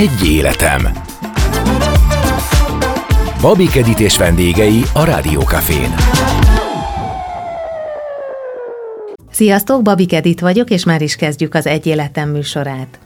Egy életem. Babik Edit és vendégei a Rádiókafén. Sziasztok, Babik Edit vagyok, és már is kezdjük az Egy életem műsorát.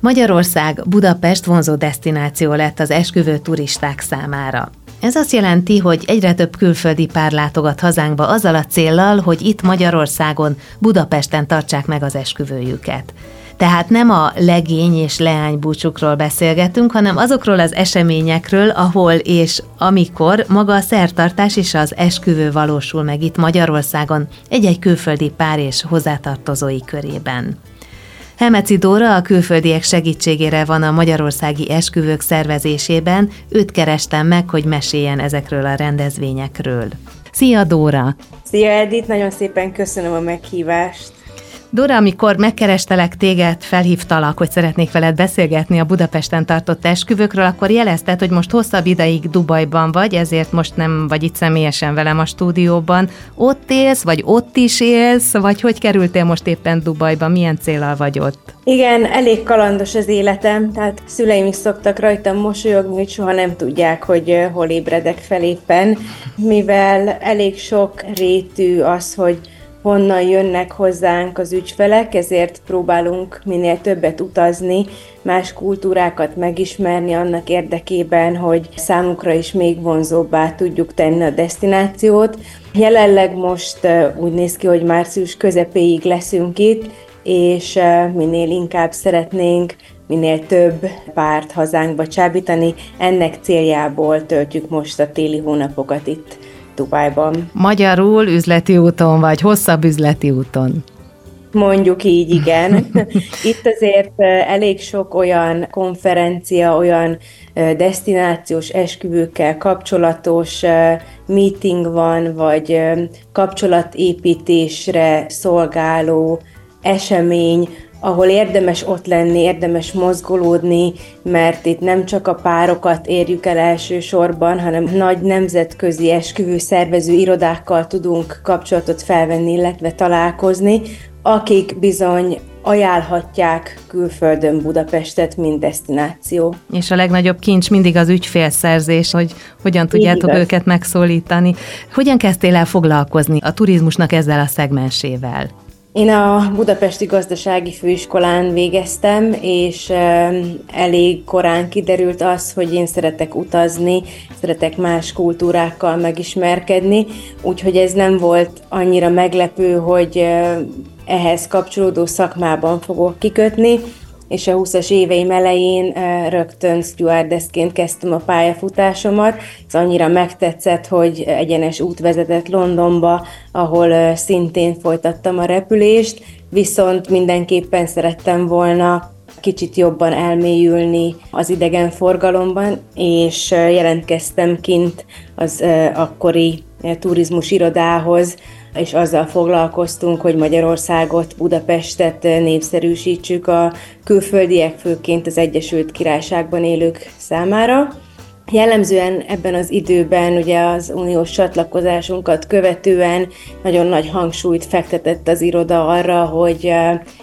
Magyarország Budapest vonzó destináció lett az esküvő turisták számára. Ez azt jelenti, hogy egyre több külföldi pár látogat hazánkba azzal a céllal, hogy itt Magyarországon, Budapesten tartsák meg az esküvőjüket. Tehát nem a legény és leány búcsukról beszélgetünk, hanem azokról az eseményekről, ahol és amikor maga a szertartás és az esküvő valósul meg itt Magyarországon egy-egy külföldi pár és hozzátartozói körében. Hemeci Dóra a külföldiek segítségére van a magyarországi esküvők szervezésében, őt kerestem meg, hogy meséljen ezekről a rendezvényekről. Szia Dóra! Szia Edith, nagyon szépen köszönöm a meghívást. Dora, amikor megkerestelek téged, felhívtalak, hogy szeretnék veled beszélgetni a Budapesten tartott esküvőkről, akkor jelezted, hogy most hosszabb ideig Dubajban vagy, ezért most nem vagy itt személyesen velem a stúdióban. Ott élsz, vagy ott is élsz, vagy hogy kerültél most éppen Dubajba, milyen célral vagy ott? Igen, elég kalandos az életem, tehát szüleim is szoktak rajtam mosolyogni, hogy soha nem tudják, hogy hol ébredek fel éppen, mivel elég sok rétű az, hogy honnan jönnek hozzánk az ügyfelek, ezért próbálunk minél többet utazni, más kultúrákat megismerni annak érdekében, hogy számukra is még vonzóbbá tudjuk tenni a destinációt. Jelenleg most úgy néz ki, hogy március közepéig leszünk itt, és minél inkább szeretnénk minél több párt hazánkba csábítani. Ennek céljából töltjük most a téli hónapokat itt Dubájban. Magyarul üzleti úton vagy, hosszabb üzleti úton. Mondjuk így, igen. Itt azért elég sok olyan konferencia, olyan destinációs esküvőkkel kapcsolatos meeting van, vagy kapcsolatépítésre szolgáló esemény, ahol érdemes ott lenni, érdemes mozgolódni, mert itt nem csak a párokat érjük el elsősorban, hanem nagy nemzetközi esküvő szervező irodákkal tudunk kapcsolatot felvenni, illetve találkozni, akik bizony ajánlhatják külföldön Budapestet, mint destináció. És a legnagyobb kincs mindig az ügyfélszerzés, hogy hogyan tudjátok őket megszólítani. Hogyan kezdtél el foglalkozni a turizmusnak ezzel a szegmensével? Én a Budapesti Gazdasági Főiskolán végeztem, és elég korán kiderült az, hogy én szeretek utazni, szeretek más kultúrákkal megismerkedni, úgyhogy ez nem volt annyira meglepő, hogy ehhez kapcsolódó szakmában fogok kikötni, és a 20-as éveim elején rögtön stewardessként kezdtem a pályafutásomat. Ez annyira megtetszett, hogy egyenes út vezetett Londonba, ahol szintén folytattam a repülést, viszont mindenképpen szerettem volna kicsit jobban elmélyülni az idegen forgalomban, és jelentkeztem kint az akkori turizmus irodához, és azzal foglalkoztunk, hogy Magyarországot, Budapestet népszerűsítsük a külföldiek, főként az Egyesült Királyságban élők számára. Jellemzően ebben az időben, ugye az uniós csatlakozásunkat követően nagyon nagy hangsúlyt fektetett az iroda arra, hogy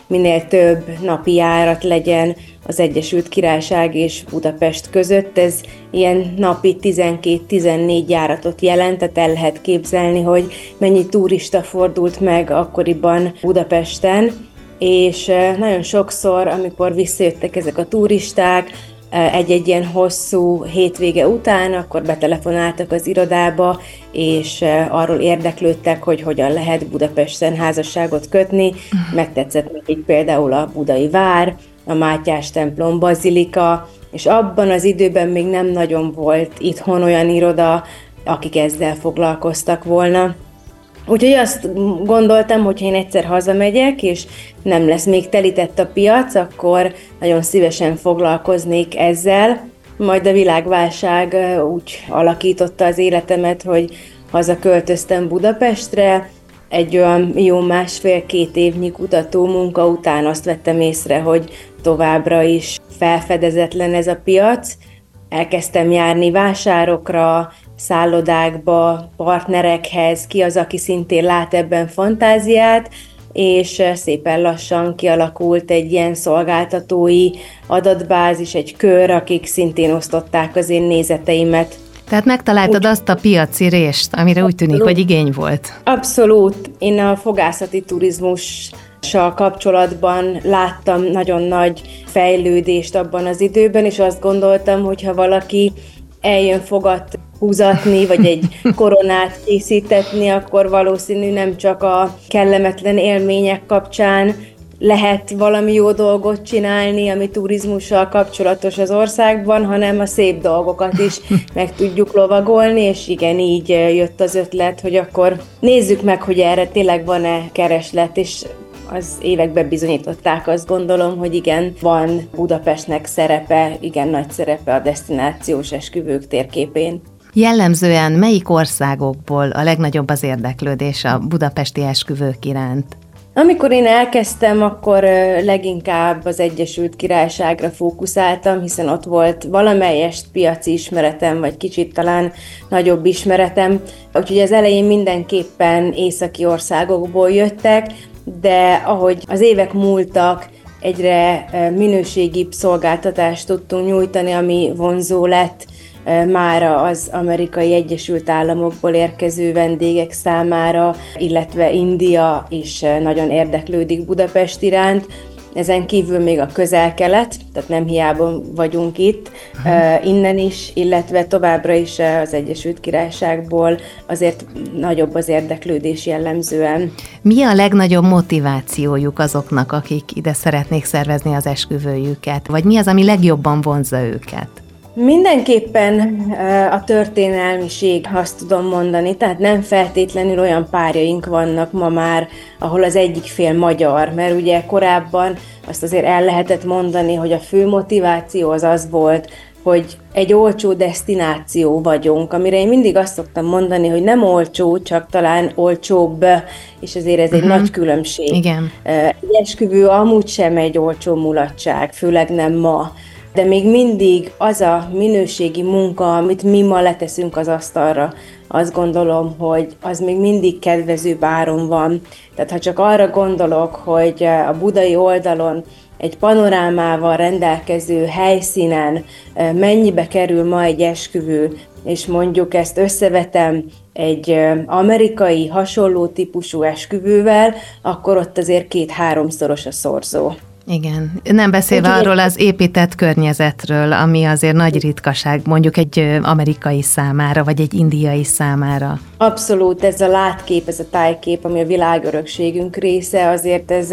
minél több napi járat legyen az Egyesült Királyság és Budapest között. Ez ilyen napi 12-14 járatot jelent, tehát el lehet képzelni, hogy mennyi turista fordult meg akkoriban Budapesten, és nagyon sokszor, amikor visszajöttek ezek a turisták, egy-egy ilyen hosszú hétvége után, akkor betelefonáltak az irodába, és arról érdeklődtek, hogy hogyan lehet Budapesten házasságot kötni. Uh-huh. Megtetszett nekik például a Budai Vár, a Mátyás templom bazilika, és abban az időben még nem nagyon volt itthon olyan iroda, akik ezzel foglalkoztak volna. Úgyhogy azt gondoltam, hogy ha én egyszer hazamegyek, és nem lesz még telített a piac, akkor nagyon szívesen foglalkoznék ezzel. Majd a világválság úgy alakította az életemet, hogy hazaköltöztem Budapestre, egy olyan jó másfél-két évnyi kutató munka után azt vettem észre, hogy továbbra is felfedezetlen ez a piac. Elkezdtem járni vásárokra, szállodákba, partnerekhez, ki az, aki szintén lát ebben fantáziát, és szépen lassan kialakult egy ilyen szolgáltatói adatbázis, egy kör, akik szintén osztották az én nézeteimet. Tehát megtaláltad úgy, azt a piaci részt, amire úgy tűnik, hogy igény volt. Abszolút. Én a fogászati turizmus kapcsolatban láttam nagyon nagy fejlődést abban az időben, és azt gondoltam, hogy ha valaki eljön fogat húzatni, vagy egy koronát készítetni, akkor valószínű nem csak a kellemetlen élmények kapcsán lehet valami jó dolgot csinálni, ami turizmussal kapcsolatos az országban, hanem a szép dolgokat is meg tudjuk lovagolni, és igen, így jött az ötlet, hogy akkor nézzük meg, hogy erre tényleg van-e kereslet, és az években bizonyították, azt gondolom, hogy igen, van Budapestnek szerepe, igen nagy szerepe a destinációs esküvők térképén. Jellemzően melyik országokból a legnagyobb az érdeklődés a budapesti esküvők iránt? Amikor én elkezdtem, akkor leginkább az Egyesült Királyságra fókuszáltam, hiszen ott volt valamelyest piaci ismeretem, vagy kicsit talán nagyobb ismeretem. Úgyhogy az elején mindenképpen északi országokból jöttek, de ahogy az évek múltak, egyre minőségibb szolgáltatást tudtunk nyújtani, ami vonzó lett mára az amerikai Egyesült Államokból érkező vendégek számára, illetve India is nagyon érdeklődik Budapest iránt. Ezen kívül még a közel-kelet, tehát nem hiába vagyunk itt, uh, innen is, illetve továbbra is az Egyesült Királyságból azért nagyobb az érdeklődés jellemzően. Mi a legnagyobb motivációjuk azoknak, akik ide szeretnék szervezni az esküvőjüket? Vagy mi az, ami legjobban vonzza őket? Mindenképpen a történelmiség, azt tudom mondani, tehát nem feltétlenül olyan párjaink vannak ma már, ahol az egyik fél magyar, mert ugye korábban azt azért el lehetett mondani, hogy a fő motiváció az az volt, hogy egy olcsó destináció vagyunk, amire én mindig azt szoktam mondani, hogy nem olcsó, csak talán olcsóbb, és azért ez egy uh-huh. nagy különbség. Igen. Egy esküvő amúgy sem egy olcsó mulatság, főleg nem ma de még mindig az a minőségi munka, amit mi ma leteszünk az asztalra, azt gondolom, hogy az még mindig kedvező báron van. Tehát ha csak arra gondolok, hogy a budai oldalon egy panorámával rendelkező helyszínen mennyibe kerül ma egy esküvő, és mondjuk ezt összevetem egy amerikai hasonló típusú esküvővel, akkor ott azért két-háromszoros a szorzó. Igen, nem beszélve Úgy, arról az épített környezetről, ami azért nagy ritkaság, mondjuk egy amerikai számára, vagy egy indiai számára. Abszolút, ez a látkép, ez a tájkép, ami a világörökségünk része, azért ez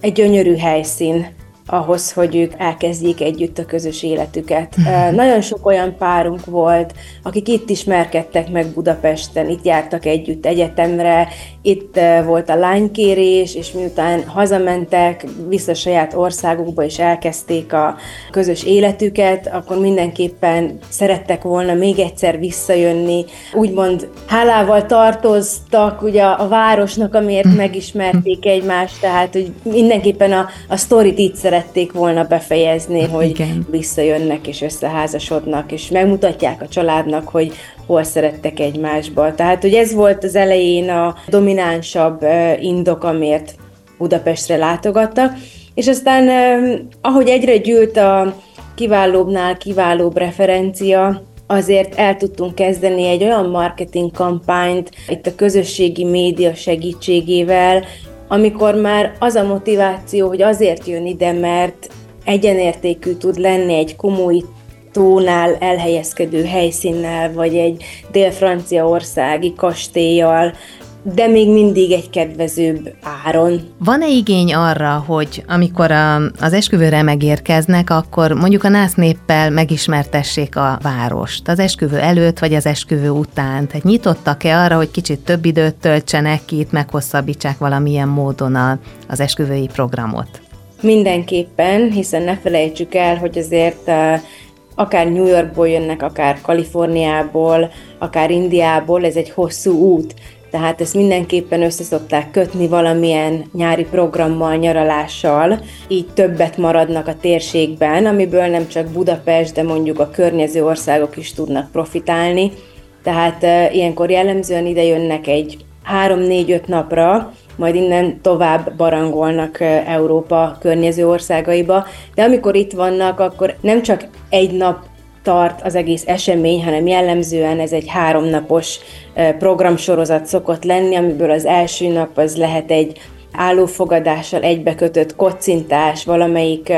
egy gyönyörű helyszín ahhoz, hogy ők elkezdjék együtt a közös életüket. Mm. Nagyon sok olyan párunk volt, akik itt ismerkedtek meg Budapesten, itt jártak együtt egyetemre, itt volt a lánykérés, és miután hazamentek vissza saját országukba, és elkezdték a közös életüket, akkor mindenképpen szerettek volna még egyszer visszajönni. Úgymond hálával tartoztak ugye a városnak, amiért mhm. megismerték egymást, tehát hogy mindenképpen a, a sztorit itt szerették volna befejezni, hogy Igen. visszajönnek és összeházasodnak, és megmutatják a családnak, hogy hol szerettek egymásba. Tehát, hogy ez volt az elején a dominánsabb indok, amiért Budapestre látogattak, és aztán ahogy egyre gyűlt a kiválóbbnál kiválóbb referencia, azért el tudtunk kezdeni egy olyan marketing kampányt itt a közösségi média segítségével, amikor már az a motiváció, hogy azért jön ide, mert egyenértékű tud lenni egy komoly tónál elhelyezkedő helyszínnel, vagy egy dél-franciaországi kastélyjal, de még mindig egy kedvezőbb áron. Van-e igény arra, hogy amikor a, az esküvőre megérkeznek, akkor mondjuk a nász néppel megismertessék a várost? Az esküvő előtt, vagy az esküvő után? Tehát nyitottak-e arra, hogy kicsit több időt töltsenek ki, itt meghosszabbítsák valamilyen módon a, az esküvői programot? Mindenképpen, hiszen ne felejtsük el, hogy azért akár New Yorkból jönnek, akár Kaliforniából, akár Indiából, ez egy hosszú út. Tehát ezt mindenképpen össze szokták kötni valamilyen nyári programmal, nyaralással, így többet maradnak a térségben, amiből nem csak Budapest, de mondjuk a környező országok is tudnak profitálni. Tehát e, ilyenkor jellemzően ide jönnek egy 3-4-5 napra, majd innen tovább barangolnak Európa környező országaiba. De amikor itt vannak, akkor nem csak egy nap tart az egész esemény, hanem jellemzően ez egy háromnapos programsorozat szokott lenni, amiből az első nap az lehet egy állófogadással egybekötött kocintás valamelyik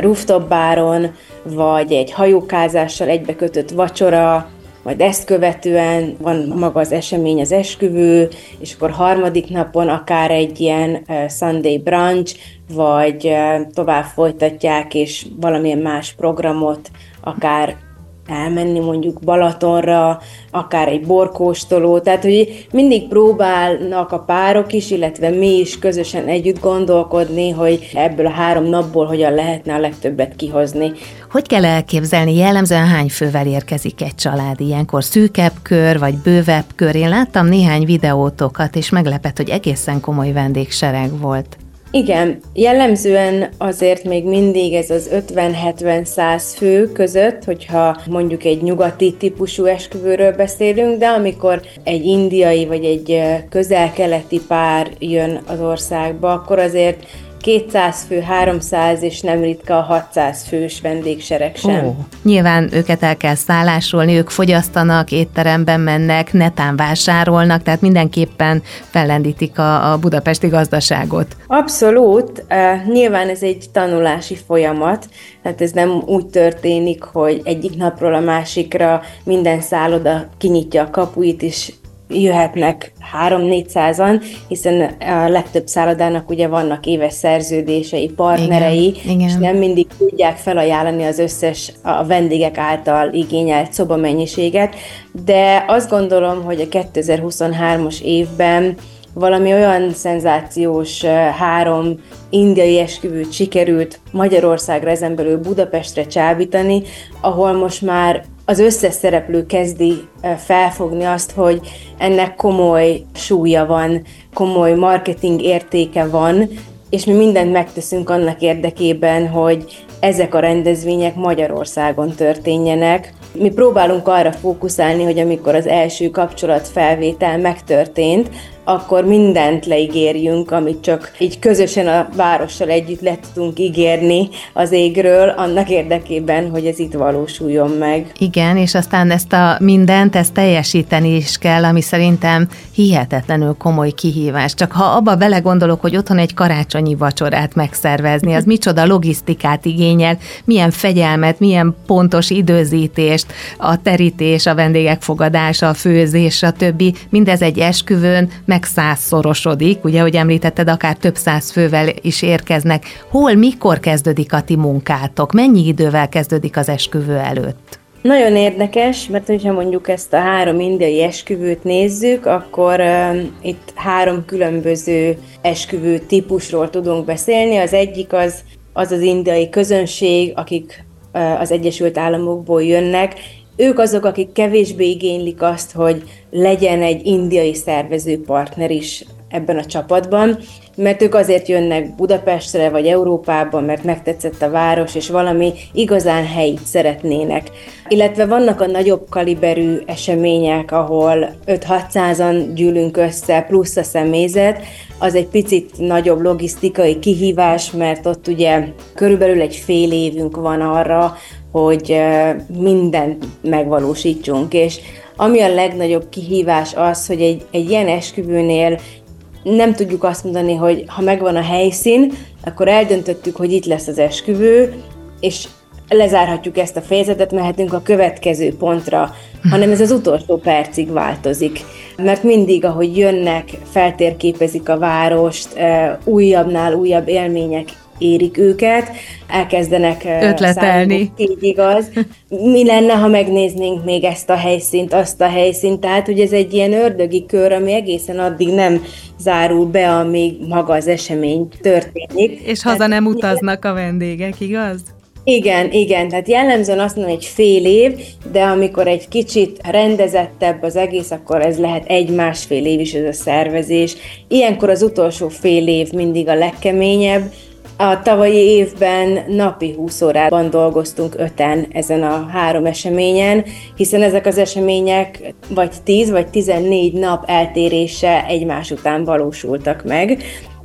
rooftop báron, vagy egy hajókázással egybekötött vacsora, majd ezt követően van maga az esemény, az esküvő, és akkor harmadik napon akár egy ilyen Sunday brunch, vagy tovább folytatják, és valamilyen más programot, akár elmenni mondjuk Balatonra, akár egy borkóstoló, tehát hogy mindig próbálnak a párok is, illetve mi is közösen együtt gondolkodni, hogy ebből a három napból hogyan lehetne a legtöbbet kihozni. Hogy kell elképzelni, jellemzően hány fővel érkezik egy család ilyenkor? Szűkebb kör, vagy bővebb kör? Én láttam néhány videótokat, és meglepett, hogy egészen komoly vendégsereg volt. Igen, jellemzően azért még mindig ez az 50-70-100 fő között, hogyha mondjuk egy nyugati típusú esküvőről beszélünk, de amikor egy indiai vagy egy közel-keleti pár jön az országba, akkor azért 200 fő, 300 és nem ritka a 600 fős vendégsereg sem. Ó, nyilván őket el kell szállásolni, ők fogyasztanak, étteremben mennek, netán vásárolnak, tehát mindenképpen fellendítik a, a budapesti gazdaságot. Abszolút. Uh, nyilván ez egy tanulási folyamat, tehát ez nem úgy történik, hogy egyik napról a másikra minden szálloda kinyitja a kapuit, és jöhetnek 3-400-an, hiszen a legtöbb szállodának ugye vannak éves szerződései, partnerei, igen, igen. és nem mindig tudják felajánlani az összes a vendégek által igényelt szobamennyiséget, de azt gondolom, hogy a 2023-as évben valami olyan szenzációs három indiai esküvőt sikerült Magyarországra, ezen belül Budapestre csábítani, ahol most már az összes szereplő kezdi felfogni azt, hogy ennek komoly súlya van, komoly marketing értéke van, és mi mindent megteszünk annak érdekében, hogy ezek a rendezvények Magyarországon történjenek. Mi próbálunk arra fókuszálni, hogy amikor az első kapcsolatfelvétel megtörtént, akkor mindent leígérjünk, amit csak így közösen a várossal együtt le tudunk ígérni az égről, annak érdekében, hogy ez itt valósuljon meg. Igen, és aztán ezt a mindent, ezt teljesíteni is kell, ami szerintem hihetetlenül komoly kihívás. Csak ha abba belegondolok, hogy otthon egy karácsonyi vacsorát megszervezni, az micsoda logisztikát igényel, milyen fegyelmet, milyen pontos időzítést, a terítés, a vendégek fogadása, a főzés, a többi, mindez egy esküvőn meg százszorosodik, ugye, hogy említetted, akár több száz fővel is érkeznek. Hol, mikor kezdődik a ti munkátok? Mennyi idővel kezdődik az esküvő előtt? Nagyon érdekes, mert hogyha mondjuk ezt a három indiai esküvőt nézzük, akkor uh, itt három különböző esküvő típusról tudunk beszélni. Az egyik az az, az indiai közönség, akik uh, az Egyesült Államokból jönnek, ők azok, akik kevésbé igénylik azt, hogy legyen egy indiai szervező partner is ebben a csapatban, mert ők azért jönnek Budapestre vagy Európába, mert megtetszett a város, és valami igazán helyi szeretnének. Illetve vannak a nagyobb kaliberű események, ahol 5-600-an gyűlünk össze, plusz a személyzet, az egy picit nagyobb logisztikai kihívás, mert ott ugye körülbelül egy fél évünk van arra, hogy mindent megvalósítsunk, és ami a legnagyobb kihívás az, hogy egy, egy ilyen esküvőnél nem tudjuk azt mondani, hogy ha megvan a helyszín, akkor eldöntöttük, hogy itt lesz az esküvő, és lezárhatjuk ezt a fejezetet, mehetünk a következő pontra, hanem ez az utolsó percig változik. Mert mindig, ahogy jönnek, feltérképezik a várost, újabbnál újabb élmények érik őket, elkezdenek ötletelni. Így igaz. Mi lenne, ha megnéznénk még ezt a helyszínt, azt a helyszínt? Tehát, hogy ez egy ilyen ördögi kör, ami egészen addig nem zárul be, amíg maga az esemény történik. És haza nem utaznak a vendégek, igaz? Igen, igen, tehát jellemzően azt mondom, egy fél év, de amikor egy kicsit rendezettebb az egész, akkor ez lehet egy-másfél év is ez a szervezés. Ilyenkor az utolsó fél év mindig a legkeményebb, A tavalyi évben napi 20 órában dolgoztunk öten ezen a három eseményen, hiszen ezek az események vagy 10 vagy 14 nap eltérése egymás után valósultak meg.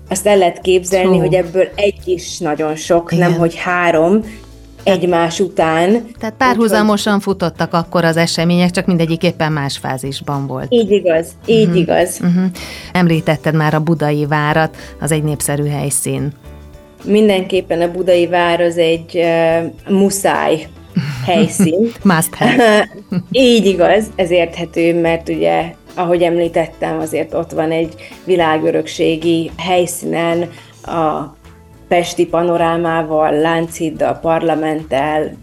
Azt el lehet képzelni, Hú. hogy ebből egy is nagyon sok, Igen. nem hogy három, egymás után. Tehát párhuzamosan Úgyhogy... futottak akkor az események, csak mindegyik éppen más fázisban volt. Így igaz, így uh-huh. igaz. Uh-huh. Említetted már a budai várat, az egy népszerű helyszín. Mindenképpen a budai vár az egy uh, muszáj helyszín. Must have. így igaz, ez érthető, mert ugye ahogy említettem, azért ott van egy világörökségi helyszínen a pesti panorámával, Lánchiddal, parlamenttel,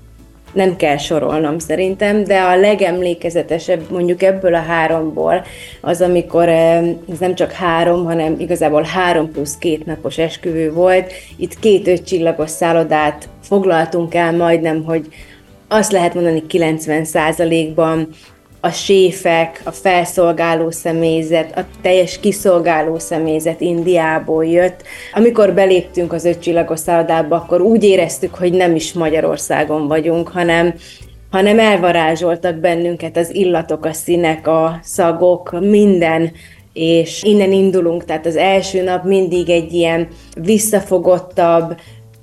nem kell sorolnom szerintem, de a legemlékezetesebb mondjuk ebből a háromból az, amikor ez nem csak három, hanem igazából három plusz két napos esküvő volt. Itt két ötcsillagos szállodát foglaltunk el majdnem, hogy azt lehet mondani 90 ban a séfek, a felszolgáló személyzet, a teljes kiszolgáló személyzet Indiából jött. Amikor beléptünk az ötcsillagos szállodába, akkor úgy éreztük, hogy nem is Magyarországon vagyunk, hanem hanem elvarázsoltak bennünket az illatok, a színek, a szagok, minden, és innen indulunk, tehát az első nap mindig egy ilyen visszafogottabb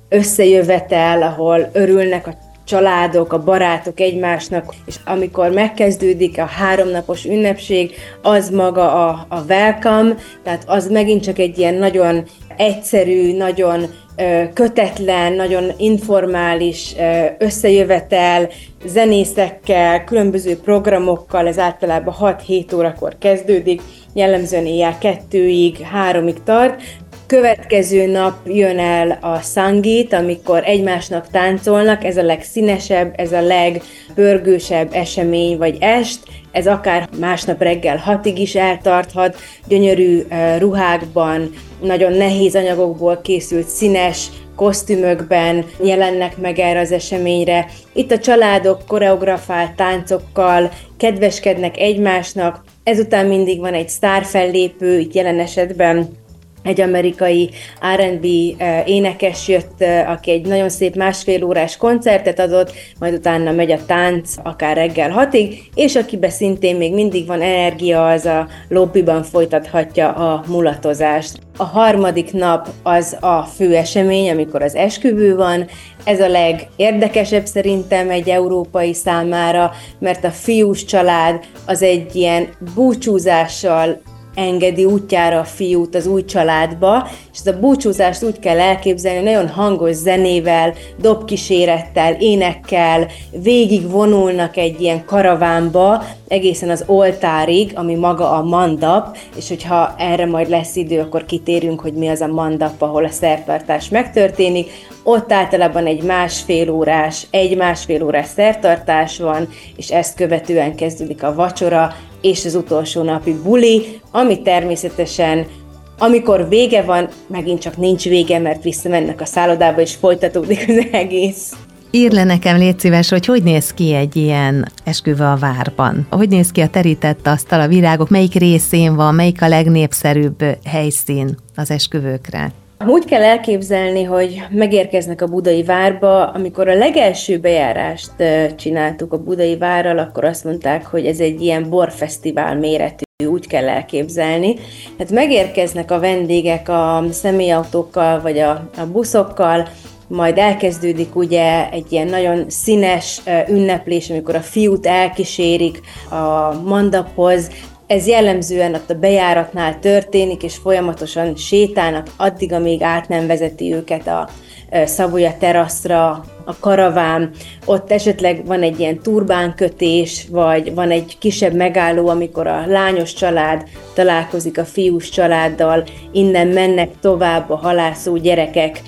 összejövetel, ahol örülnek a családok, a barátok egymásnak, és amikor megkezdődik a háromnapos ünnepség, az maga a, a welcome, tehát az megint csak egy ilyen nagyon egyszerű, nagyon kötetlen, nagyon informális összejövetel, zenészekkel, különböző programokkal, ez általában 6-7 órakor kezdődik, jellemzően éjjel kettőig, háromig tart, Következő nap jön el a Sangit, amikor egymásnak táncolnak, ez a legszínesebb, ez a legpörgősebb esemény vagy est, ez akár másnap reggel hatig is eltarthat, gyönyörű ruhákban, nagyon nehéz anyagokból készült színes kosztümökben jelennek meg erre az eseményre. Itt a családok koreografált táncokkal kedveskednek egymásnak, ezután mindig van egy sztárfellépő, itt jelen esetben egy amerikai R&B énekes jött, aki egy nagyon szép másfél órás koncertet adott, majd utána megy a tánc, akár reggel hatig, és akiben szintén még mindig van energia, az a lobbyban folytathatja a mulatozást. A harmadik nap az a fő esemény, amikor az esküvő van, ez a legérdekesebb szerintem egy európai számára, mert a fiús család az egy ilyen búcsúzással engedi útjára a fiút az új családba, és ez a búcsúzást úgy kell elképzelni, nagyon hangos zenével, dobkísérettel, énekkel, végig vonulnak egy ilyen karavánba, egészen az oltárig, ami maga a mandap, és hogyha erre majd lesz idő, akkor kitérünk, hogy mi az a mandap, ahol a szertartás megtörténik. Ott általában egy másfél órás, egy másfél órás szertartás van, és ezt követően kezdődik a vacsora, és az utolsó napi buli, ami természetesen amikor vége van, megint csak nincs vége, mert visszamennek a szállodába, és folytatódik az egész. Ír le nekem, légy szíves, hogy hogy néz ki egy ilyen esküvő a várban? Hogy néz ki a terített asztal, a virágok, melyik részén van, melyik a legnépszerűbb helyszín az esküvőkre? Úgy kell elképzelni, hogy megérkeznek a budai várba. Amikor a legelső bejárást csináltuk a budai várral, akkor azt mondták, hogy ez egy ilyen borfesztivál méretű úgy kell elképzelni. Hát megérkeznek a vendégek a személyautókkal vagy a, a buszokkal, majd elkezdődik ugye egy ilyen nagyon színes ünneplés, amikor a fiút elkísérik a mandaphoz, ez jellemzően ott a bejáratnál történik, és folyamatosan sétálnak addig, amíg át nem vezeti őket a Szavoya teraszra, a karaván, ott esetleg van egy ilyen turbánkötés, vagy van egy kisebb megálló, amikor a lányos család találkozik a fiús családdal, innen mennek tovább a halászó gyerekek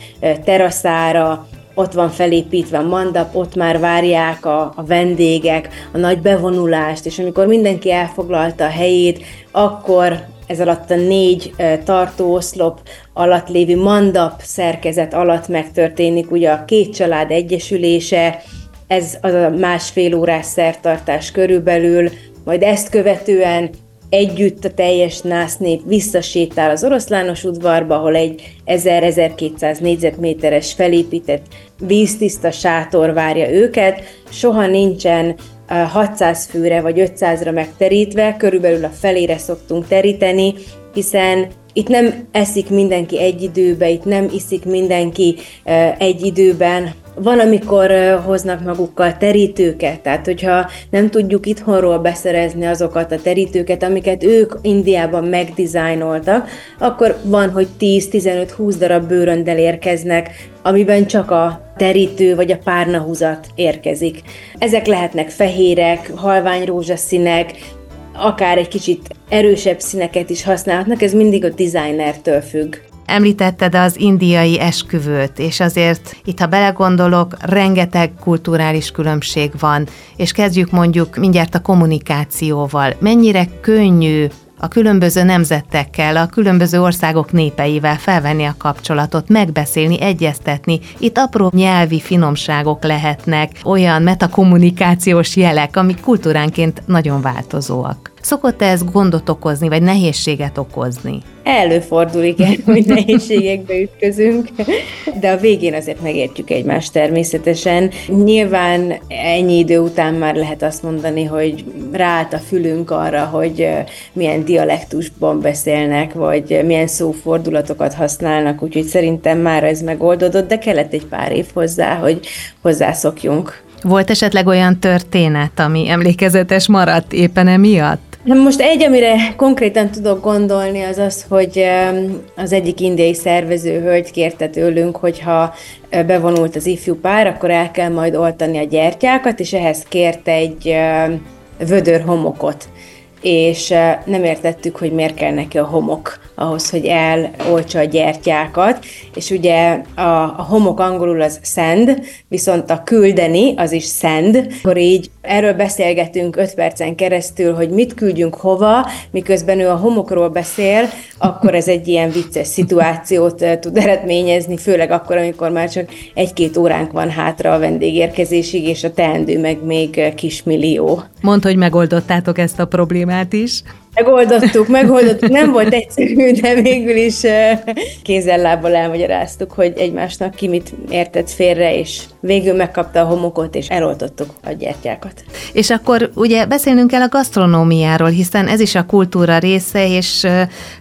teraszára, ott van felépítve a mandap, ott már várják a, a vendégek, a nagy bevonulást, és amikor mindenki elfoglalta a helyét, akkor ez alatt a négy tartóoszlop alatt lévő mandap szerkezet alatt megtörténik ugye a két család egyesülése, ez az a másfél órás szertartás körülbelül, majd ezt követően együtt a teljes nász nép visszasétál az oroszlános udvarba, ahol egy 1000-1200 négyzetméteres felépített víztiszta sátor várja őket, soha nincsen 600 főre vagy 500-ra megterítve, körülbelül a felére szoktunk teríteni, hiszen itt nem eszik mindenki egy időben, itt nem iszik mindenki egy időben, van, amikor hoznak magukkal terítőket, tehát hogyha nem tudjuk itthonról beszerezni azokat a terítőket, amiket ők Indiában megdizájnoltak, akkor van, hogy 10-15-20 darab bőröndel érkeznek, amiben csak a terítő vagy a párnahúzat érkezik. Ezek lehetnek fehérek, halvány rózsaszínek, akár egy kicsit erősebb színeket is használhatnak, ez mindig a designertől függ. Említetted az indiai esküvőt, és azért itt, ha belegondolok, rengeteg kulturális különbség van, és kezdjük mondjuk mindjárt a kommunikációval. Mennyire könnyű a különböző nemzetekkel, a különböző országok népeivel felvenni a kapcsolatot, megbeszélni, egyeztetni. Itt apró nyelvi finomságok lehetnek, olyan metakommunikációs jelek, amik kultúránként nagyon változóak. Szokott -e ez gondot okozni, vagy nehézséget okozni? Előfordul, igen, hogy nehézségekbe ütközünk, de a végén azért megértjük egymást természetesen. Nyilván ennyi idő után már lehet azt mondani, hogy ráállt a fülünk arra, hogy milyen dialektusban beszélnek, vagy milyen szófordulatokat használnak, úgyhogy szerintem már ez megoldódott, de kellett egy pár év hozzá, hogy hozzászokjunk. Volt esetleg olyan történet, ami emlékezetes maradt éppen emiatt? Most egy, amire konkrétan tudok gondolni, az az, hogy az egyik indiai szervező hölgy kérte tőlünk, hogyha bevonult az ifjú pár, akkor el kell majd oltani a gyertyákat, és ehhez kért egy vödör homokot. És nem értettük, hogy miért kell neki a homok ahhoz, hogy eloltsa a gyertyákat, és ugye a homok angolul az send, viszont a küldeni az is send, akkor így erről beszélgetünk öt percen keresztül, hogy mit küldjünk hova, miközben ő a homokról beszél, akkor ez egy ilyen vicces szituációt tud eredményezni, főleg akkor, amikor már csak egy-két óránk van hátra a vendégérkezésig, és a teendő meg még kismillió. Mondd, hogy megoldottátok ezt a problémát is. Megoldottuk, megoldottuk. Nem volt egyszerű, de végül is kézzel-lábbal elmagyaráztuk, hogy egymásnak ki mit értett félre, és végül megkapta a homokot, és eloltottuk a gyertyákat. És akkor ugye beszélnünk kell a gasztronómiáról, hiszen ez is a kultúra része, és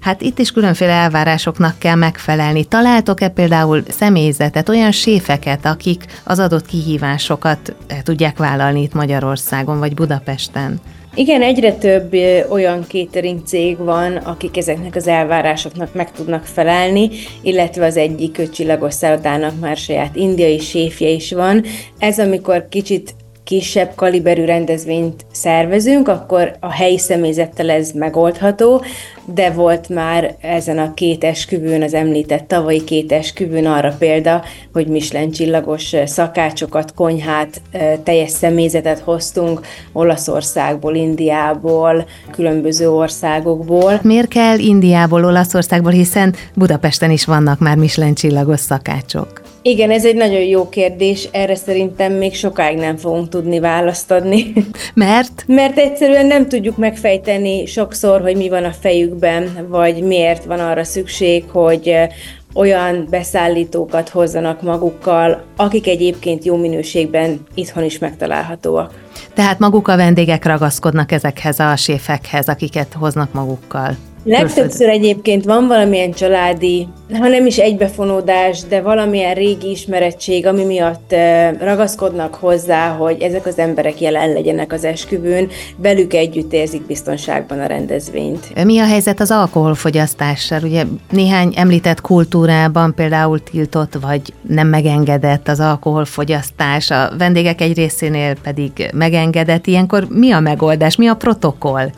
hát itt is különféle elvárásoknak kell megfelelni. Találtok-e például személyzetet, olyan séfeket, akik az adott kihívásokat tudják vállalni itt Magyarországon vagy Budapesten? Igen, egyre több olyan catering cég van, akik ezeknek az elvárásoknak meg tudnak felelni, illetve az egyik csillagos szállodának már saját indiai séfje is van. Ez amikor kicsit kisebb kaliberű rendezvényt szervezünk, akkor a helyi személyzettel ez megoldható, de volt már ezen a két esküvőn, az említett tavalyi két esküvőn arra példa, hogy Michelin csillagos szakácsokat, konyhát, teljes személyzetet hoztunk Olaszországból, Indiából, különböző országokból. Miért kell Indiából, Olaszországból, hiszen Budapesten is vannak már Michelin csillagos szakácsok? Igen, ez egy nagyon jó kérdés, erre szerintem még sokáig nem fogunk tudni választ adni. Mert? Mert egyszerűen nem tudjuk megfejteni sokszor, hogy mi van a fejükben, vagy miért van arra szükség, hogy olyan beszállítókat hozzanak magukkal, akik egyébként jó minőségben itthon is megtalálhatóak. Tehát maguk a vendégek ragaszkodnak ezekhez a séfekhez, akiket hoznak magukkal. Legtöbbször egyébként van valamilyen családi, ha nem is egybefonódás, de valamilyen régi ismerettség, ami miatt ragaszkodnak hozzá, hogy ezek az emberek jelen legyenek az esküvőn, velük együtt érzik biztonságban a rendezvényt. Mi a helyzet az alkoholfogyasztással? Ugye néhány említett kultúrában például tiltott vagy nem megengedett az alkoholfogyasztás, a vendégek egy részénél pedig megengedett. Ilyenkor mi a megoldás, mi a protokoll?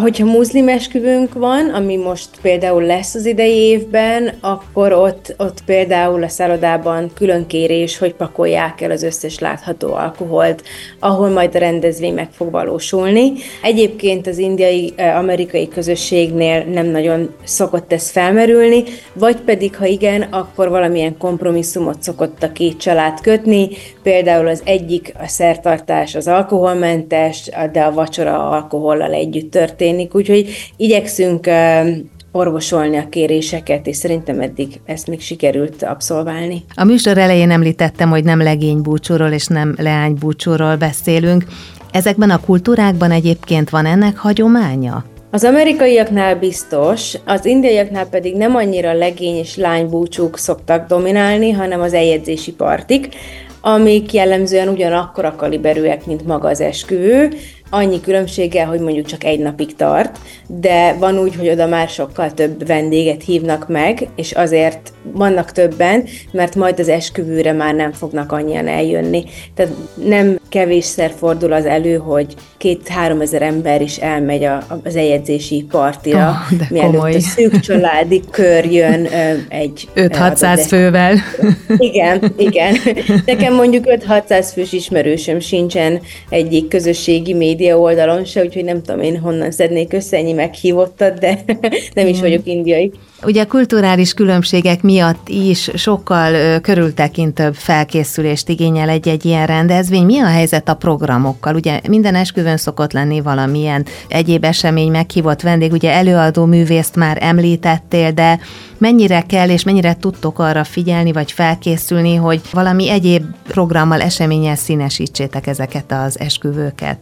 Hogyha muszlim esküvőnk van, ami most például lesz az idei évben, akkor ott, ott például a szállodában külön kérés, hogy pakolják el az összes látható alkoholt, ahol majd a rendezvény meg fog valósulni. Egyébként az indiai-amerikai közösségnél nem nagyon szokott ez felmerülni, vagy pedig, ha igen, akkor valamilyen kompromisszumot szokott a két család kötni, például az egyik a szertartás az alkoholmentes, de a vacsora alkohollal együtt történik, úgyhogy igyekszünk orvosolni a kéréseket, és szerintem eddig ezt még sikerült abszolválni. A műsor elején említettem, hogy nem legénybúcsúról és nem leánybúcsúról beszélünk. Ezekben a kultúrákban egyébként van ennek hagyománya? Az amerikaiaknál biztos, az indiaiaknál pedig nem annyira legény és lánybúcsúk szoktak dominálni, hanem az eljegyzési partik, amik jellemzően ugyanakkor a kaliberűek, mint maga az esküvő, annyi különbséggel, hogy mondjuk csak egy napig tart, de van úgy, hogy oda már sokkal több vendéget hívnak meg, és azért vannak többen, mert majd az esküvőre már nem fognak annyian eljönni. Tehát nem kevésszer fordul az elő, hogy két-három ezer ember is elmegy a, az eljegyzési partira, oh, mielőtt komoly. a szűk családi kör jön egy... 5-600 fővel. Igen, igen. Nekem mondjuk 5-600 fős ismerősöm sincsen egyik közösségi média oldalon se, úgyhogy nem tudom én honnan szednék össze ennyi meghívottat, de nem is vagyok indiai. Ugye kulturális különbségek miatt is sokkal körültekintőbb felkészülést igényel egy-egy ilyen rendezvény. Mi a helyzet a programokkal? Ugye minden esküvőn szokott lenni valamilyen egyéb esemény, meghívott vendég, ugye előadó művészt már említettél, de mennyire kell és mennyire tudtok arra figyelni, vagy felkészülni, hogy valami egyéb programmal, eseménnyel színesítsétek ezeket az esküvőket?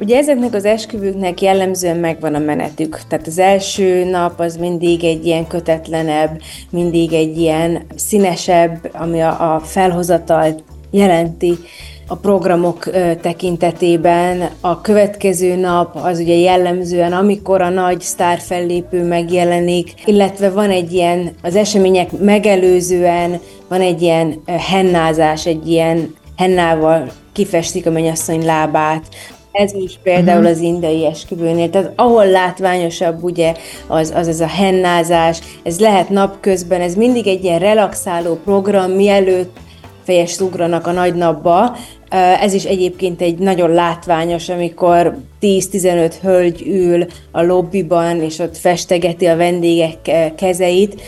Ugye ezeknek az esküvőknek jellemzően megvan a menetük. Tehát az első nap az mindig egy ilyen kötetlenebb, mindig egy ilyen színesebb, ami a, a felhozatalt jelenti a programok tekintetében. A következő nap az ugye jellemzően, amikor a nagy sztárfellépő megjelenik, illetve van egy ilyen, az események megelőzően van egy ilyen hennázás, egy ilyen hennával kifestik a mennyasszony lábát, ez is például uh-huh. az indiai esküvőnél, tehát ahol látványosabb ugye az, az az a hennázás, ez lehet napközben, ez mindig egy ilyen relaxáló program, mielőtt fejest ugranak a nagy napba. Ez is egyébként egy nagyon látványos, amikor 10-15 hölgy ül a lobbyban, és ott festegeti a vendégek kezeit,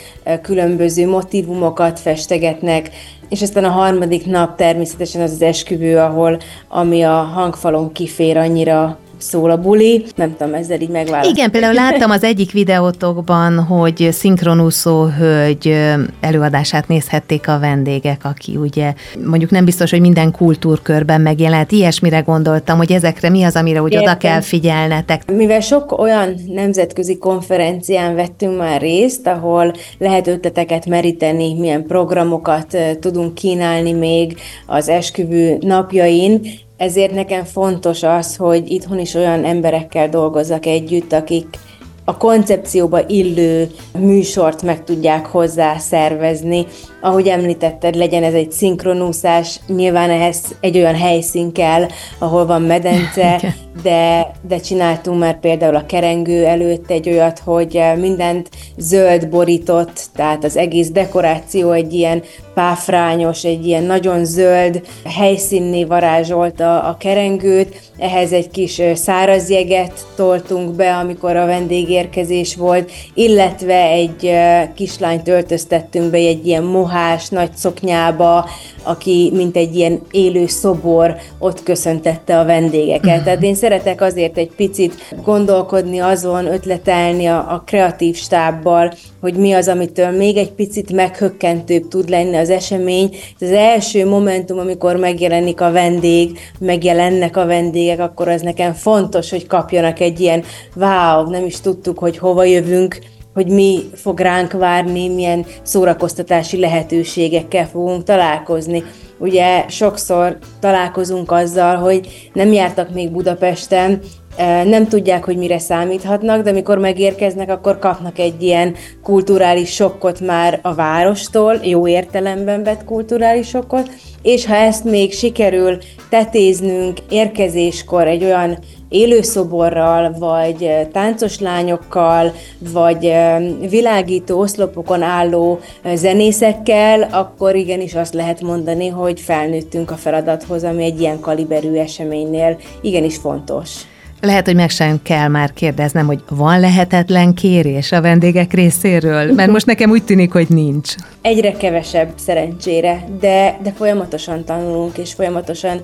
különböző motivumokat festegetnek, és aztán a harmadik nap természetesen az az esküvő, ahol ami a hangfalon kifér annyira szól a buli. Nem tudom, ezzel így megválaszolni. Igen, például láttam az egyik videótokban, hogy szinkronúszó hölgy előadását nézhették a vendégek, aki ugye mondjuk nem biztos, hogy minden kultúrkörben megjelent. Ilyesmire gondoltam, hogy ezekre mi az, amire úgy Értem. oda kell figyelnetek. Mivel sok olyan nemzetközi konferencián vettünk már részt, ahol lehet ötleteket meríteni, milyen programokat tudunk kínálni még az esküvő napjain, ezért nekem fontos az, hogy itthon is olyan emberekkel dolgozzak együtt, akik a koncepcióba illő műsort meg tudják hozzá szervezni. Ahogy említetted, legyen ez egy szinkronúszás, nyilván ehhez egy olyan helyszín kell, ahol van medence, de, de csináltunk már például a kerengő előtt egy olyat, hogy mindent zöld borított, tehát az egész dekoráció egy ilyen páfrányos, egy ilyen nagyon zöld helyszínné varázsolta a kerengőt, ehhez egy kis szárazjeget toltunk be, amikor a vendégérkezés volt, illetve egy kislányt öltöztettünk be egy ilyen mohás nagy szoknyába, aki mint egy ilyen élő szobor ott köszöntette a vendégeket. Tehát én szeretek azért egy picit gondolkodni azon, ötletelni a, a kreatív stábbal, hogy mi az, amitől még egy picit meghökkentőbb tud lenni az esemény. Ez az első momentum, amikor megjelenik a vendég, megjelennek a vendégek, akkor az nekem fontos, hogy kapjanak egy ilyen wow, nem is tudtuk, hogy hova jövünk, hogy mi fog ránk várni, milyen szórakoztatási lehetőségekkel fogunk találkozni. Ugye sokszor találkozunk azzal, hogy nem jártak még Budapesten, nem tudják, hogy mire számíthatnak, de amikor megérkeznek, akkor kapnak egy ilyen kulturális sokkot már a várostól, jó értelemben vett kulturális sokkot, és ha ezt még sikerül tetéznünk érkezéskor egy olyan élőszoborral, vagy táncos lányokkal, vagy világító oszlopokon álló zenészekkel, akkor igenis azt lehet mondani, hogy felnőttünk a feladathoz, ami egy ilyen kaliberű eseménynél igenis fontos. Lehet, hogy meg sem kell már kérdeznem, hogy van lehetetlen kérés a vendégek részéről, mert most nekem úgy tűnik, hogy nincs. Egyre kevesebb szerencsére, de, de folyamatosan tanulunk, és folyamatosan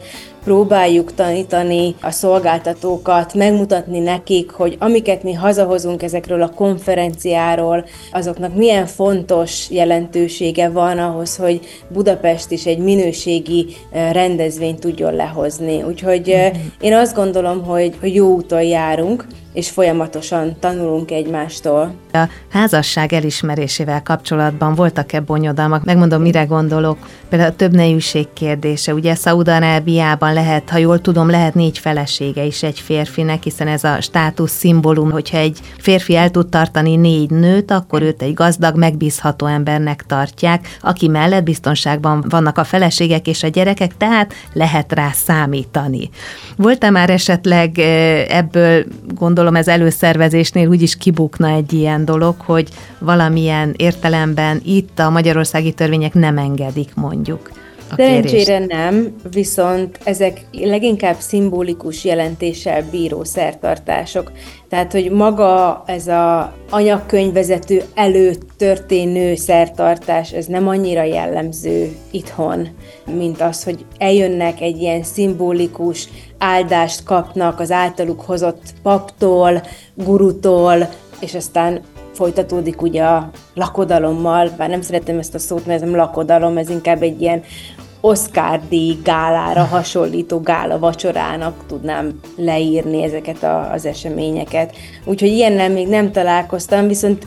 próbáljuk tanítani a szolgáltatókat, megmutatni nekik, hogy amiket mi hazahozunk ezekről a konferenciáról, azoknak milyen fontos jelentősége van ahhoz, hogy Budapest is egy minőségi rendezvényt tudjon lehozni. Úgyhogy én azt gondolom, hogy jó úton járunk, és folyamatosan tanulunk egymástól. A házasság elismerésével kapcsolatban voltak-e bonyodalmak? Megmondom, mire gondolok. Például a több nejűség kérdése. Ugye Szaudarábiában lehet, ha jól tudom, lehet négy felesége is egy férfinek, hiszen ez a státusz szimbólum, hogyha egy férfi el tud tartani négy nőt, akkor őt egy gazdag, megbízható embernek tartják, aki mellett biztonságban vannak a feleségek és a gyerekek, tehát lehet rá számítani. Volt-e már esetleg eh, ebből gondolom gondolom ez előszervezésnél úgyis kibukna egy ilyen dolog, hogy valamilyen értelemben itt a magyarországi törvények nem engedik mondjuk. Szerencsére nem, viszont ezek leginkább szimbolikus jelentéssel bíró szertartások. Tehát, hogy maga ez a anyagkönyvvezető előtt történő szertartás, ez nem annyira jellemző itthon, mint az, hogy eljönnek egy ilyen szimbolikus áldást kapnak az általuk hozott paptól, gurutól, és aztán folytatódik ugye a lakodalommal, bár nem szeretem ezt a szót, mert ez nem lakodalom, ez inkább egy ilyen Oscar gálára hasonlító gála vacsorának tudnám leírni ezeket a, az eseményeket. Úgyhogy ilyennel még nem találkoztam, viszont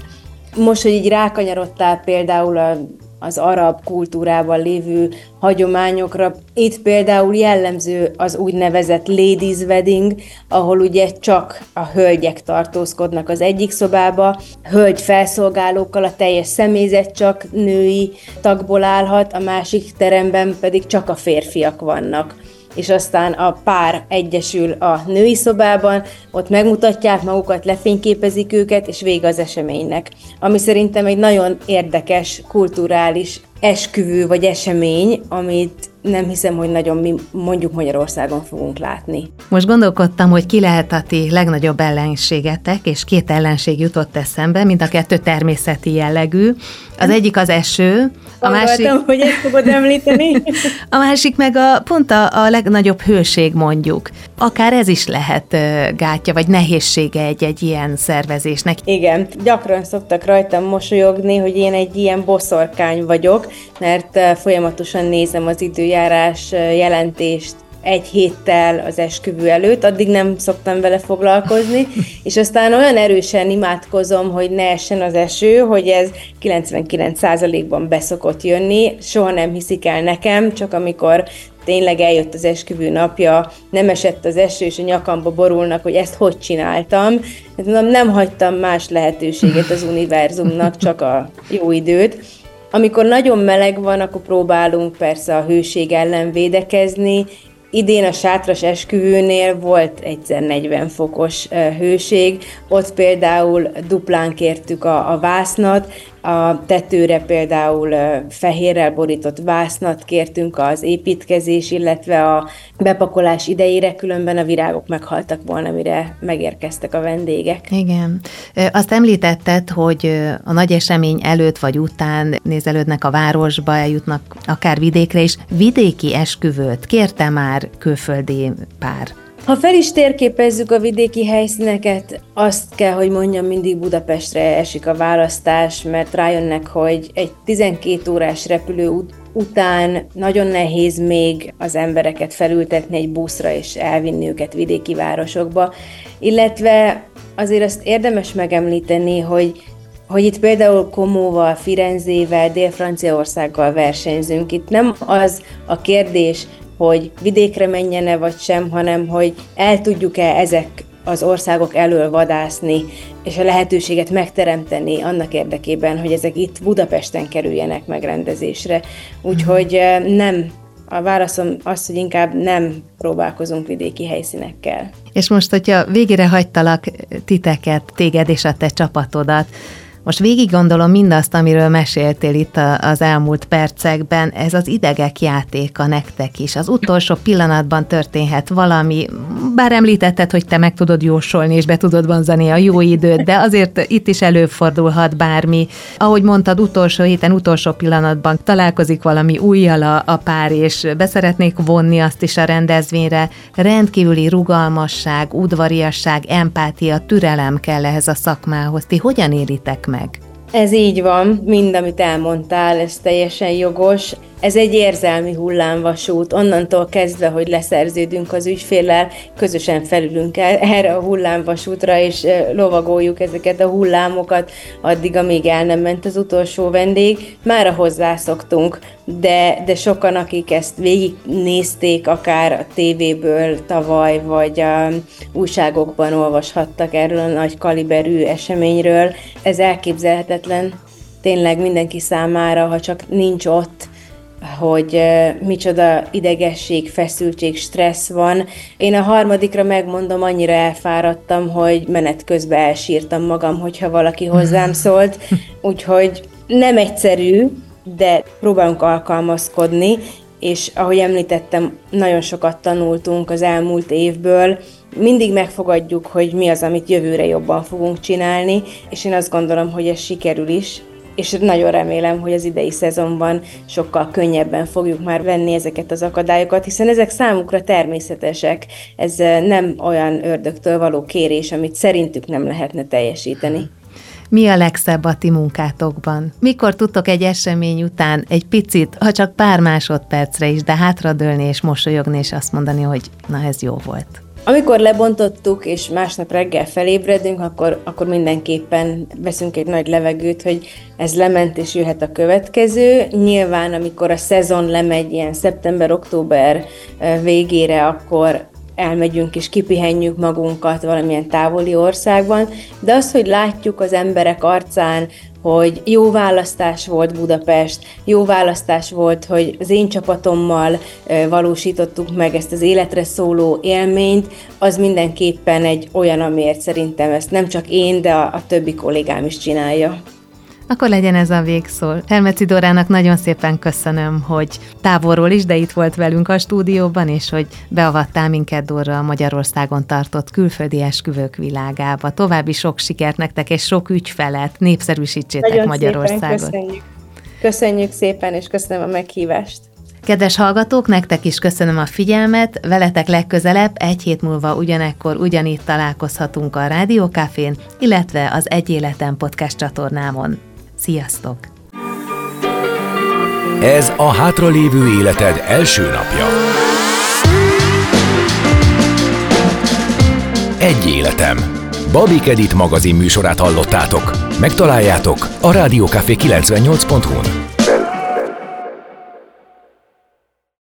most, hogy így rákanyarodtál például a az arab kultúrában lévő hagyományokra. Itt például jellemző az úgynevezett ladies wedding, ahol ugye csak a hölgyek tartózkodnak az egyik szobába, hölgy felszolgálókkal, a teljes személyzet csak női tagból állhat, a másik teremben pedig csak a férfiak vannak és aztán a pár egyesül a női szobában, ott megmutatják magukat, lefényképezik őket, és vége az eseménynek. Ami szerintem egy nagyon érdekes, kulturális esküvő vagy esemény, amit nem hiszem, hogy nagyon mi mondjuk Magyarországon fogunk látni. Most gondolkodtam, hogy ki lehet a ti legnagyobb ellenségetek, és két ellenség jutott eszembe, mind a kettő természeti jellegű. Az egyik az eső, a másik... hogy ezt fogod említeni. a másik meg a, pont a, a legnagyobb hőség mondjuk. Akár ez is lehet gátja, vagy nehézsége egy-egy ilyen szervezésnek. Igen, gyakran szoktak rajtam mosolyogni, hogy én egy ilyen boszorkány vagyok, mert folyamatosan nézem az időjárás jelentést, egy héttel az esküvő előtt, addig nem szoktam vele foglalkozni, és aztán olyan erősen imádkozom, hogy ne essen az eső, hogy ez 99%-ban beszokott jönni, soha nem hiszik el nekem, csak amikor tényleg eljött az esküvő napja, nem esett az eső, és a nyakamba borulnak, hogy ezt hogy csináltam. Hát nem hagytam más lehetőséget az univerzumnak, csak a jó időt. Amikor nagyon meleg van, akkor próbálunk persze a hőség ellen védekezni, Idén a sátras esküvőnél volt egyszer 40 fokos hőség, ott például duplán kértük a, a vásznat, a tetőre például fehérrel borított vásznat kértünk az építkezés, illetve a bepakolás idejére, különben a virágok meghaltak volna, mire megérkeztek a vendégek. Igen. Azt említetted, hogy a nagy esemény előtt vagy után nézelődnek a városba, eljutnak akár vidékre is. Vidéki esküvőt kérte már külföldi pár? Ha fel is térképezzük a vidéki helyszíneket, azt kell, hogy mondjam, mindig Budapestre esik a választás, mert rájönnek, hogy egy 12 órás repülő ut- után nagyon nehéz még az embereket felültetni egy buszra és elvinni őket vidéki városokba, illetve azért azt érdemes megemlíteni, hogy hogy itt például Komóval, Firenzével, Dél-Franciaországgal versenyzünk. Itt nem az a kérdés, hogy vidékre menjene vagy sem, hanem hogy el tudjuk-e ezek az országok elől vadászni, és a lehetőséget megteremteni annak érdekében, hogy ezek itt Budapesten kerüljenek megrendezésre. Úgyhogy nem, a válaszom az, hogy inkább nem próbálkozunk vidéki helyszínekkel. És most, hogyha végére hagytalak titeket, téged és a te csapatodat, Most végig gondolom mindazt, amiről meséltél itt az elmúlt percekben, ez az idegek játéka nektek is. Az utolsó pillanatban történhet valami, bár említetted, hogy te meg tudod jósolni, és be tudod vonzani a jó időt, de azért itt is előfordulhat bármi. Ahogy mondtad, utolsó héten, utolsó pillanatban találkozik valami újjal a, a pár, és beszeretnék vonni azt is a rendezvényre. Rendkívüli rugalmasság, udvariasság, empátia, türelem kell ehhez a szakmához. Ti hogyan éritek meg? Ez így van, mind amit elmondtál, ez teljesen jogos. Ez egy érzelmi hullámvasút, onnantól kezdve, hogy leszerződünk az ügyféllel, közösen felülünk el erre a hullámvasútra, és lovagoljuk ezeket a hullámokat, addig, amíg el nem ment az utolsó vendég. Már hozzászoktunk, de, de sokan, akik ezt végignézték, akár a tévéből tavaly, vagy a újságokban olvashattak erről a nagy kaliberű eseményről, ez elképzelhetetlen tényleg mindenki számára, ha csak nincs ott, hogy micsoda idegesség, feszültség, stressz van. Én a harmadikra megmondom, annyira elfáradtam, hogy menet közben elsírtam magam, hogyha valaki hozzám szólt, úgyhogy nem egyszerű, de próbálunk alkalmazkodni, és ahogy említettem, nagyon sokat tanultunk az elmúlt évből, mindig megfogadjuk, hogy mi az, amit jövőre jobban fogunk csinálni, és én azt gondolom, hogy ez sikerül is, és nagyon remélem, hogy az idei szezonban sokkal könnyebben fogjuk már venni ezeket az akadályokat, hiszen ezek számukra természetesek. Ez eh, nem olyan ördögtől való kérés, amit szerintük nem lehetne teljesíteni. Mi a legszebb a ti munkátokban? Mikor tudtok egy esemény után egy picit, ha csak pár másodpercre is, de hátradőlni és mosolyogni, és azt mondani, hogy na ez jó volt? Amikor lebontottuk, és másnap reggel felébredünk, akkor, akkor mindenképpen veszünk egy nagy levegőt, hogy ez lement, és jöhet a következő. Nyilván, amikor a szezon lemegy ilyen szeptember-október végére, akkor elmegyünk és kipihenjük magunkat valamilyen távoli országban, de az, hogy látjuk az emberek arcán, hogy jó választás volt Budapest, jó választás volt, hogy az én csapatommal valósítottuk meg ezt az életre szóló élményt, az mindenképpen egy olyan, amiért szerintem ezt nem csak én, de a, a többi kollégám is csinálja. Akkor legyen ez a végszó. Hermeci Dorának nagyon szépen köszönöm, hogy távolról is, de itt volt velünk a stúdióban, és hogy beavattál minket Dóra a Magyarországon tartott külföldi esküvők világába. További sok sikert nektek, és sok ügyfelet, népszerűsítsétek nagyon Magyarországot. Szépen köszönjük. köszönjük szépen, és köszönöm a meghívást. Kedves hallgatók, nektek is köszönöm a figyelmet, veletek legközelebb egy hét múlva ugyanekkor ugyanitt találkozhatunk a Rádiókafén, illetve az Egy Életen podcast csatornámon. Sziasztok! Ez a hátralévő életed első napja. Egy életem. Babik Edit magazin műsorát hallottátok. Megtaláljátok a Rádiókafé 98.hu-n.